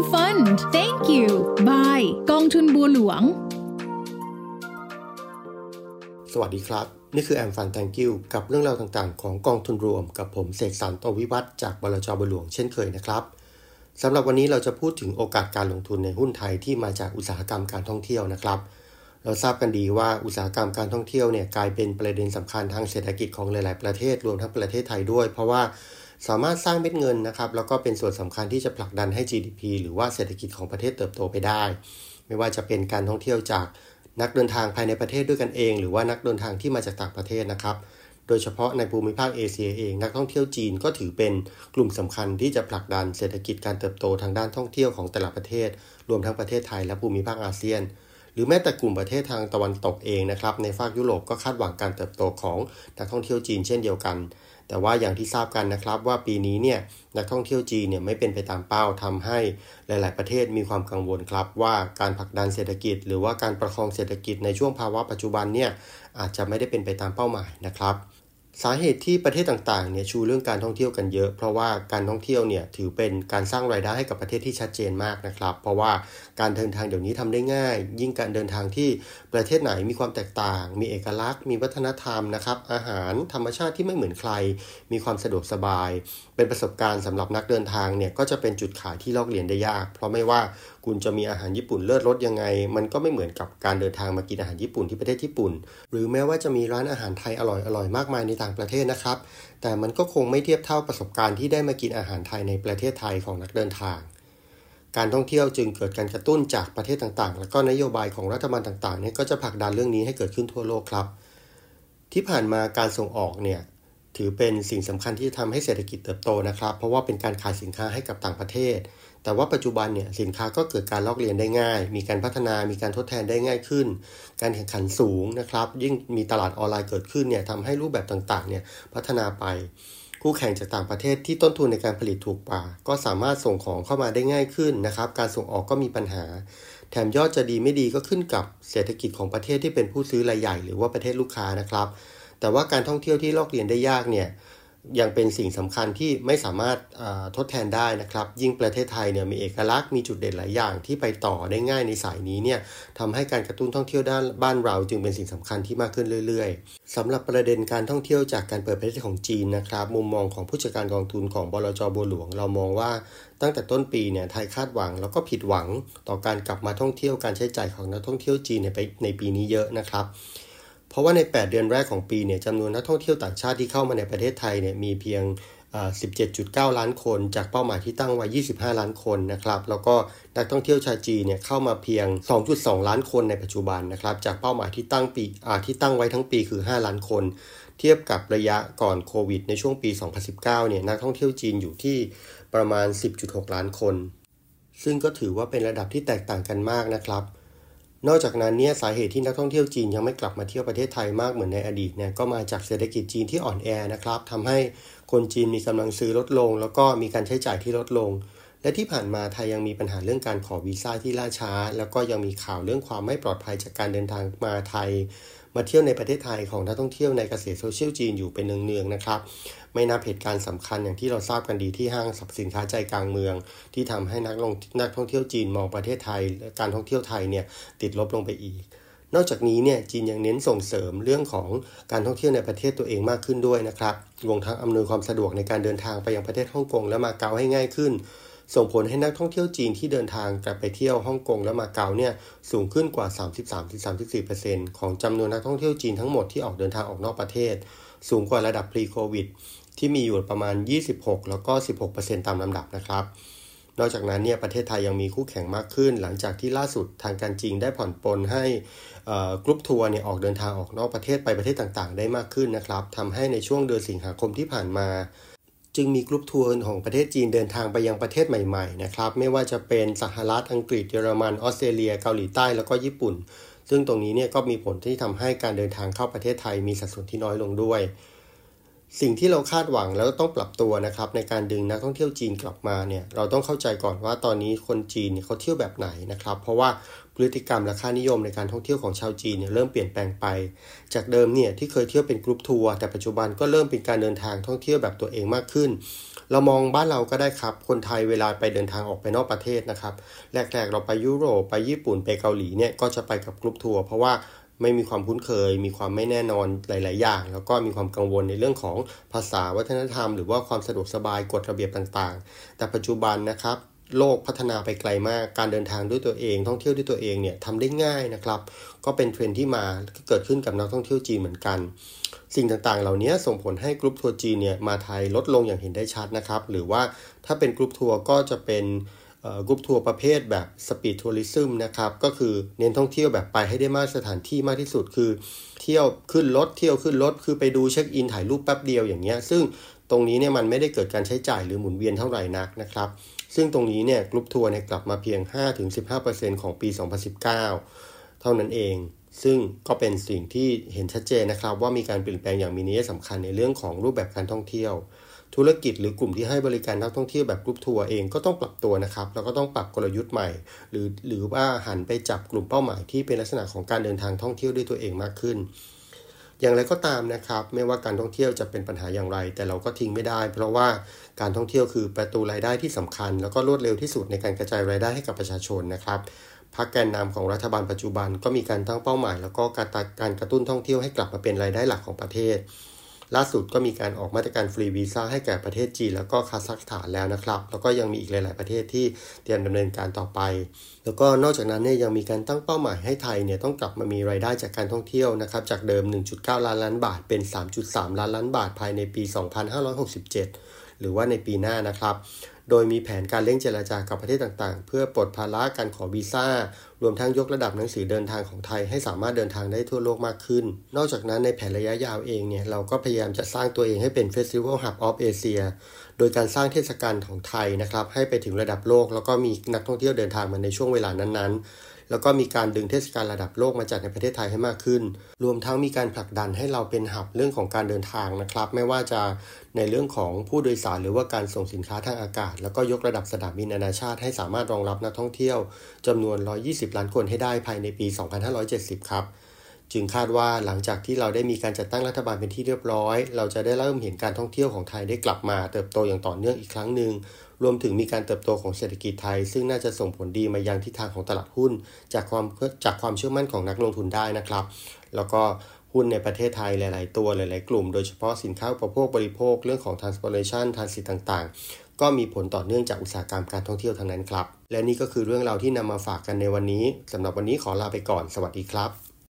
M Fund Thank you Bye กองทุนบัวหลวง สวัสดีครับ นี่คือแอมฟันแตงกิวกับเรื่องราวต่างๆ ของกองทุนรวม กับผมเสกสรรตวิวัฒจากบลจบัวหลวงเช่นเคยนะครับสำหรับวันนี้เราจะพูดถึงโอกาสการลงทุนในหุ้นไทยที่มาจากอุตสาหกรรมการท่องเที่ยวนะครับ เราทราบกันดีว่าอุตสาหกรรมการท่องเที่ยวเนี่ยกลายเป็นประเด็นสำคัญทางเศรษฐกิจของหลาย ๆ ประเทศรวมทั้งประเทศไทยด้วย เพราะว่า สามารถสร้างเม็ดเงินนะครับแล้วก็เป็นส่วนสำคัญที่จะผลักดันให้ GDP หรือว่าเศรษฐกิจของประเทศเติบโตไปได้ ไม่ว่าจะเป็นการท่องเที่ยวจากนักเดินทางภายในประเทศด้วยกันเอง หรือว่านักเดินทางที่มาจากต่างประเทศนะครับ โดยเฉพาะในภูมิภาคเอเชียเอง นักท่องเที่ยวจีนก็ถือเป็นกลุ่มสำคัญที่จะผลักดันเศรษฐกิจการเติบโตทางด้านท่องเที่ยวของแต่ละประเทศ รวมทั้งประเทศไทยและภูมิภาคอาเซียน หรือแม้แต่กลุ่มประเทศทางตะวันตกเองนะครับในภาคยุโรปก็คาดหวังการเติบโตของนักท่องเที่ยวจีนเช่นเดียวกัน แต่ว่าอย่างที่ทราบกันนะครับว่าปีนี้เนี่ยนักท่องเที่ยวจีนเนี่ยไม่เป็นไปตามเป้าทำให้หลาย ๆ ประเทศมีความกังวลครับ ว่าการผลักดันเศรษฐกิจ หรือว่าการประคองเศรษฐกิจในช่วงภาวะปัจจุบันเนี่ยอาจจะไม่ได้เป็นไปตามเป้าหมายนะครับ สาเหตุที่ประเทศต่างๆเนี่ยชูเรื่องการท่องเที่ยวกันเยอะ เพราะว่าการท่องเที่ยวเนี่ยถือเป็นการสร้างรายได้ให้กับประเทศที่ชัดเจนมากนะครับ เพราะว่าการเดินทางเดี๋ยวนี้ทำได้ง่าย ยิ่งการเดินทางที่ประเทศไหนมีความแตกต่าง มีเอกลักษณ์ มีวัฒนธรรมนะครับอาหารธรรมชาติที่ไม่เหมือนใคร มีความสะดวกสบาย เป็นประสบการณ์สำหรับนักเดินทางเนี่ยก็จะเป็นจุดขายที่ลอกเลียนได้ยาก เพราะไม่ว่าคุณจะมีอาหารญี่ปุ่นเลิศรสยังไง มันก็ไม่เหมือนกับการเดินทางมากินอาหารญี่ปุ่นที่ประเทศญี่ปุ่น หรือแม้ว่าจะมีร้านอาหารไทยอร่อยๆมากมายในต่างประเทศนะครับ แต่มันก็คงไม่เทียบเท่าประสบการณ์ที่ได้มากินอาหารไทยในประเทศไทยของนักเดินทาง การท่องเที่ยวจึงเกิดการกระตุ้นจากประเทศต่างๆ และก็นโยบายของรัฐบาลต่างๆเนี่ยก็จะผลักดันเรื่องนี้ให้เกิดขึ้นทั่วโลกครับ ที่ผ่านมาการส่งออกเนี่ย ถือเป็นสิ่งสำคัญที่จะทำให้เศรษฐกิจเติบโตนะครับ เพราะว่าเป็นการขายสินค้าให้กับต่างประเทศ แต่ว่าปัจจุบันเนี่ยสินค้าก็เกิดการลอกเลียนได้ง่าย มีการพัฒนามีการทดแทนได้ง่ายขึ้น การแข่งขันสูงนะครับ ยิ่งมีตลาดออนไลน์เกิดขึ้นเนี่ยทำให้รูปแบบต่างๆเนี่ยพัฒนาไปคู่แข่งจากต่างประเทศที่ต้นทุนในการผลิตถูกกว่า ก็สามารถส่งของเข้ามาได้ง่ายขึ้นนะครับ การส่งออกก็มีปัญหา แถมยอดจะดีไม่ดีก็ขึ้นกับเศรษฐกิจของประเทศที่เป็นผู้ซื้อรายใหญ่ หรือว่าประเทศลูกค้านะครับ แต่ว่าการท่องเที่ยวที่ลอกเลียนได้ยากเนี่ยยังเป็นสิ่งสำคัญที่ไม่สามารถทดแทนได้นะครับ ยิ่งประเทศไทยเนี่ยมีเอกลักษณ์มีจุดเด่นหลายอย่างที่ไปต่อได้ง่ายในสายนี้เนี่ยทำให้การกระตุ้นท่องเที่ยวด้านบ้านเราจึงเป็นสิ่งสำคัญที่มากขึ้นเรื่อย ๆสำหรับประเด็นการท่องเที่ยวจากการเปิดประเทศของจีนนะครับ มุมมองของผู้จัดการกองทุนของบลจบัวหลวง เรามองว่าตั้งแต่ต้นปีเนี่ยไทยคาดหวังแล้วก็ผิดหวังต่อการกลับมาท่องเที่ยวการใช้จ่ายของนักท่องเที่ยวจีนในในปีนี้เยอะนะครับ เพราะว่าใน 8 เดือนแรกของปีเนี่ยจำนวนนักท่องเที่ยวต่างชาติที่เข้ามาในประเทศไทยเนี่ยมีเพียง 17.9 ล้านคน จากเป้าหมายที่ตั้งไว้ 25 ล้านคนนะครับแล้วก็นักท่องเที่ยวชาวจีนเนี่ยเข้ามาเพียง 2.2 ล้านคนในปัจจุบันนะครับจากเป้าหมายที่ตั้งปีที่ตั้งไว้ทั้งปีคือ 5 ล้านคน เทียบกับระยะก่อนโควิดในช่วงปี 2019 เนี่ยนักท่องเที่ยวจีนอยู่ที่ประมาณ 10.6 ล้านคน ซึ่งก็ถือว่าเป็นระดับที่แตกต่างกันมากนะครับ นอกจากนั้นเนี่ยสาเหตุที่นักท่องเที่ยวจีนยังไม่กลับมาเที่ยวประเทศไทยมากเหมือนในอดีตเนี่ยก็มาจากเศรษฐกิจจีนที่อ่อนแอนะครับทำให้คนจีนมีกำลังซื้อลดลง แล้วก็มีการใช้จ่ายที่ลดลง และที่ผ่านมาไทยยังมีปัญหาเรื่องการขอวีซ่าที่ล่าช้า แล้วก็ยังมีข่าวเรื่องความไม่ปลอดภัยจากการเดินทางมาไทย มาเที่ยวในประเทศไทยของนักท่องเที่ยวในเกษตรโซเชียลจีนอยู่เป็นเนืองๆนะครับ ไม่นับเหตุการณ์สำคัญอย่างที่เราทราบกันดีที่ห้างสรรพสินค้าใจกลางเมือง ที่ทำให้นักลงนักท่องเที่ยวจีนมองประเทศไทยและการท่องเที่ยวไทยเนี่ยติดลบลงไปอีก นอกจากนี้เนี่ยจีนยังเน้นส่งเสริมเรื่องของการท่องเที่ยวในประเทศตัวเองมากขึ้นด้วยนะครับรวมทั้งอำนวยความสะดวกในการเดินทางไปยังประเทศฮ่องกงและมาเก๊าให้ง่ายขึ้นส่งผลให้นักท่องเที่ยวจีนที่เดินทางกลับไปเที่ยวฮ่องกงและมาเก๊าเนี่ยสูงขึ้นกว่า 33-34%ของจำนวนนักท่องเที่ยวจีนทั้งหมดที่ออกเดินทางออกนอกประเทศ สูงกว่าระดับ pre covid ที่มีอยู่ประมาณ 26 แล้วก็ 16%ตามลำดับนะครับ นอกจากนั้นเนี่ยประเทศไทยยังมีคู่แข่งมากขึ้น หลังจากที่ล่าสุดทางการจีนได้ผ่อนปลนให้กรุ๊ปทัวร์เนี่ยออกเดินทางออกนอกประเทศไปประเทศต่างๆ ได้มากขึ้นนะครับทำให้ในช่วงเดือนสิงหาคมที่ผ่านมาจึงมีกรุ๊ปทัวร์ของประเทศจีนเดินทางไปยังประเทศใหม่ๆนะครับ ไม่ว่าจะเป็นสหรัฐอังกฤษเยอรมันออสเตรเลีย เกาหลีใต้แล้วก็ญี่ปุ่น ซึ่งตรงนี้เนี่ยก็มีผลที่ทำให้การเดินทางเข้าประเทศไทยมีสัดส่วนที่น้อยลงด้วย สิ่งที่เราคาดหวังแล้วต้องปรับตัวนะครับในการดึงนักท่องเที่ยวจีนกลับมาเนี่ยเราต้องเข้าใจก่อนว่าตอนนี้คนจีนเนี่ยเขาเที่ยวแบบไหนนะครับ เพราะว่าพฤติกรรมและค่านิยมในการท่องเที่ยวของชาวจีนเนี่ยเริ่มเปลี่ยนแปลงไป จากเดิมเนี่ยที่เคยเที่ยวเป็นกรุ๊ปทัวร์แต่ปัจจุบันก็เริ่มเป็นการเดินทางท่องเที่ยวแบบตัวเองมากขึ้น เรามองบ้านเราก็ได้ครับ คนไทยเวลาไปเดินทางออกไปนอกประเทศนะครับแรกๆเราไปยุโรปไปญี่ปุ่นไปเกาหลีเนี่ยก็จะไปกับกรุ๊ปทัวร์เพราะว่า ไม่มีความคุ้นเคย มีความไม่แน่นอนหลาย ๆ อย่าง แล้วก็มีความกังวลในเรื่องของภาษาวัฒนธรรม หรือว่าความสะดวกสบายกฎระเบียบต่าง ๆ แต่ปัจจุบันนะครับโลกพัฒนาไปไกลมาก การเดินทางด้วยตัวเอง ท่องเที่ยวด้วยตัวเองเนี่ยทำได้ง่ายนะครับ ก็เป็นเทรนด์ที่มาเกิดขึ้นกับนักท่องเที่ยวจีนเหมือนกัน สิ่งต่างๆ เหล่านี้ส่งผลให้กรุ๊ปทัวร์จีนเนี่ยมาไทยลดลงอย่างเห็นได้ชัดนะครับ หรือว่าถ้าเป็นกรุ๊ปทัวร์ก็จะเป็น กรุ๊ปทัวร์ประเภทแบบ speed tourism นะครับก็คือเน้นท่องเที่ยวแบบไปให้ได้มากสถานที่มากที่สุดคือ เที่ยวขึ้นรถเที่ยวขึ้นรถคือไปดูเช็คอินถ่ายรูปแป๊บเดียวอย่างเงี้ยซึ่งตรงนี้เนี่ยมันไม่ได้เกิดการใช้จ่ายหรือหมุนเวียนเท่าไหร่นักนะครับ ซึ่งตรงนี้เนี่ยกรุ๊ปทัวร์เนี่ยกลับมาเพียง 5-15%ของปี 2019 เท่านั้นเอง ซึ่งก็เป็นสิ่งที่เห็นชัดเจนนะครับ ว่ามีการเปลี่ยนแปลงอย่างมีนัยสำคัญในเรื่องของรูปแบบการท่องเที่ยว ธุรกิจหรือกลุ่มที่ให้บริการนักท่องเที่ยวแบบกรุ๊ปทัวร์เองก็ต้องปรับตัวนะครับ แล้วก็ต้องปรับกลยุทธ์ใหม่ หรือหรือว่าหันไปจับกลุ่มเป้าหมายที่เป็นลักษณะของการเดินทางท่องเที่ยวด้วยตัวเองมากขึ้น อย่างไรก็ตามนะครับ ไม่ว่าการท่องเที่ยวจะเป็นปัญหาอย่างไร แต่เราก็ทิ้งไม่ได้ เพราะว่าการท่องเที่ยวคือประตูรายได้ที่สำคัญ แล้วก็รวดเร็วที่สุดในการกระจายรายได้ให้กับประชาชนนะครับพักแกนนำของรัฐบาลปัจจุบันก็มีการตั้งเป้าหมาย แล้วก็การการกระตุ้นท่องเที่ยวให้กลับมาเป็นรายได้หลักของประเทศ ล่าสุดก็มีการออกมาตรการฟรีวีซ่าให้แก่ประเทศจีนแล้วก็คาซัคสถานแล้วนะครับ แล้วก็ยังมีอีกหลาย ๆ ประเทศที่เตรียมดำเนินการต่อไป แล้วก็นอกจากนั้นเนี่ยยังมีการตั้งเป้าหมายให้ไทยเนี่ยต้องกลับมามีรายได้จากการท่องเที่ยวนะครับจากเดิม 1.9 ล้านล้านบาทเป็น 3.3 ล้านล้านบาทภายในปี 2567 หรือว่าในปีหน้านะครับ โดยมีแผนการเร่งเจราจากับประเทศต่างๆ เพื่อปลดภาระการขอวีซ่า รวมทั้งยกระดับหนังสือเดินทางของไทยให้สามารถเดินทางได้ทั่วโลกมากขึ้น นอกจากนั้นในแผนระยะยาวเองเนี่ย เราก็พยายามจะสร้างตัวเองให้เป็น Festival Hub of Asia โดยการสร้างเทศกาลของไทยนะครับให้ไปถึงระดับโลก แล้วก็มีนักท่องเที่ยวเดินทางมาในช่วงเวลานั้นๆ แล้วก็มีการดึงเทศกาลระดับโลกมาจัดในประเทศไทยให้มากขึ้น รวมทั้งมีการผลักดันให้เราเป็นหับเรื่องของการเดินทางนะครับ ไม่ว่าจะในเรื่องของผู้โดยสารหรือว่าการส่งสินค้าทางอากาศ แล้วก็ยกระดับสนามบินนานาชาติให้สามารถรองรับนักท่องเที่ยวจำนวน 120 ล้านคนให้ได้ภายในปี 2570 ครับจึงคาดว่าหลังจากที่เราได้มีการจัดตั้งรัฐบาลเป็นที่เรียบร้อย เราจะได้เริ่มเห็นการท่องเที่ยวของไทยได้กลับมาเติบโตอย่างต่อเนื่องอีกครั้งหนึ่ง รวมถึงมีการเติบโตของเศรษฐกิจไทย ซึ่งน่าจะส่งผลดีมายังทิศทางของตลาดหุ้น จากความจากความเชื่อมั่นของนักลงทุนได้นะครับ แล้วก็หุ้นในประเทศไทยหลาย ๆ ตัวหลาย ๆ กลุ่ม โดยเฉพาะสินค้าอุปโภคบริโภคเรื่องของ transportation ทานสิทต่าง ๆ ก็มีผลต่อเนื่องจากอุตสาหกรรมการท่องเที่ยวทั้งนั้นครับ และนี่ก็คือเรื่องราวที่นำมาฝากกันในวันนี้สำหรับวันนี้ขอลาไปก่อน สวัสดีครับ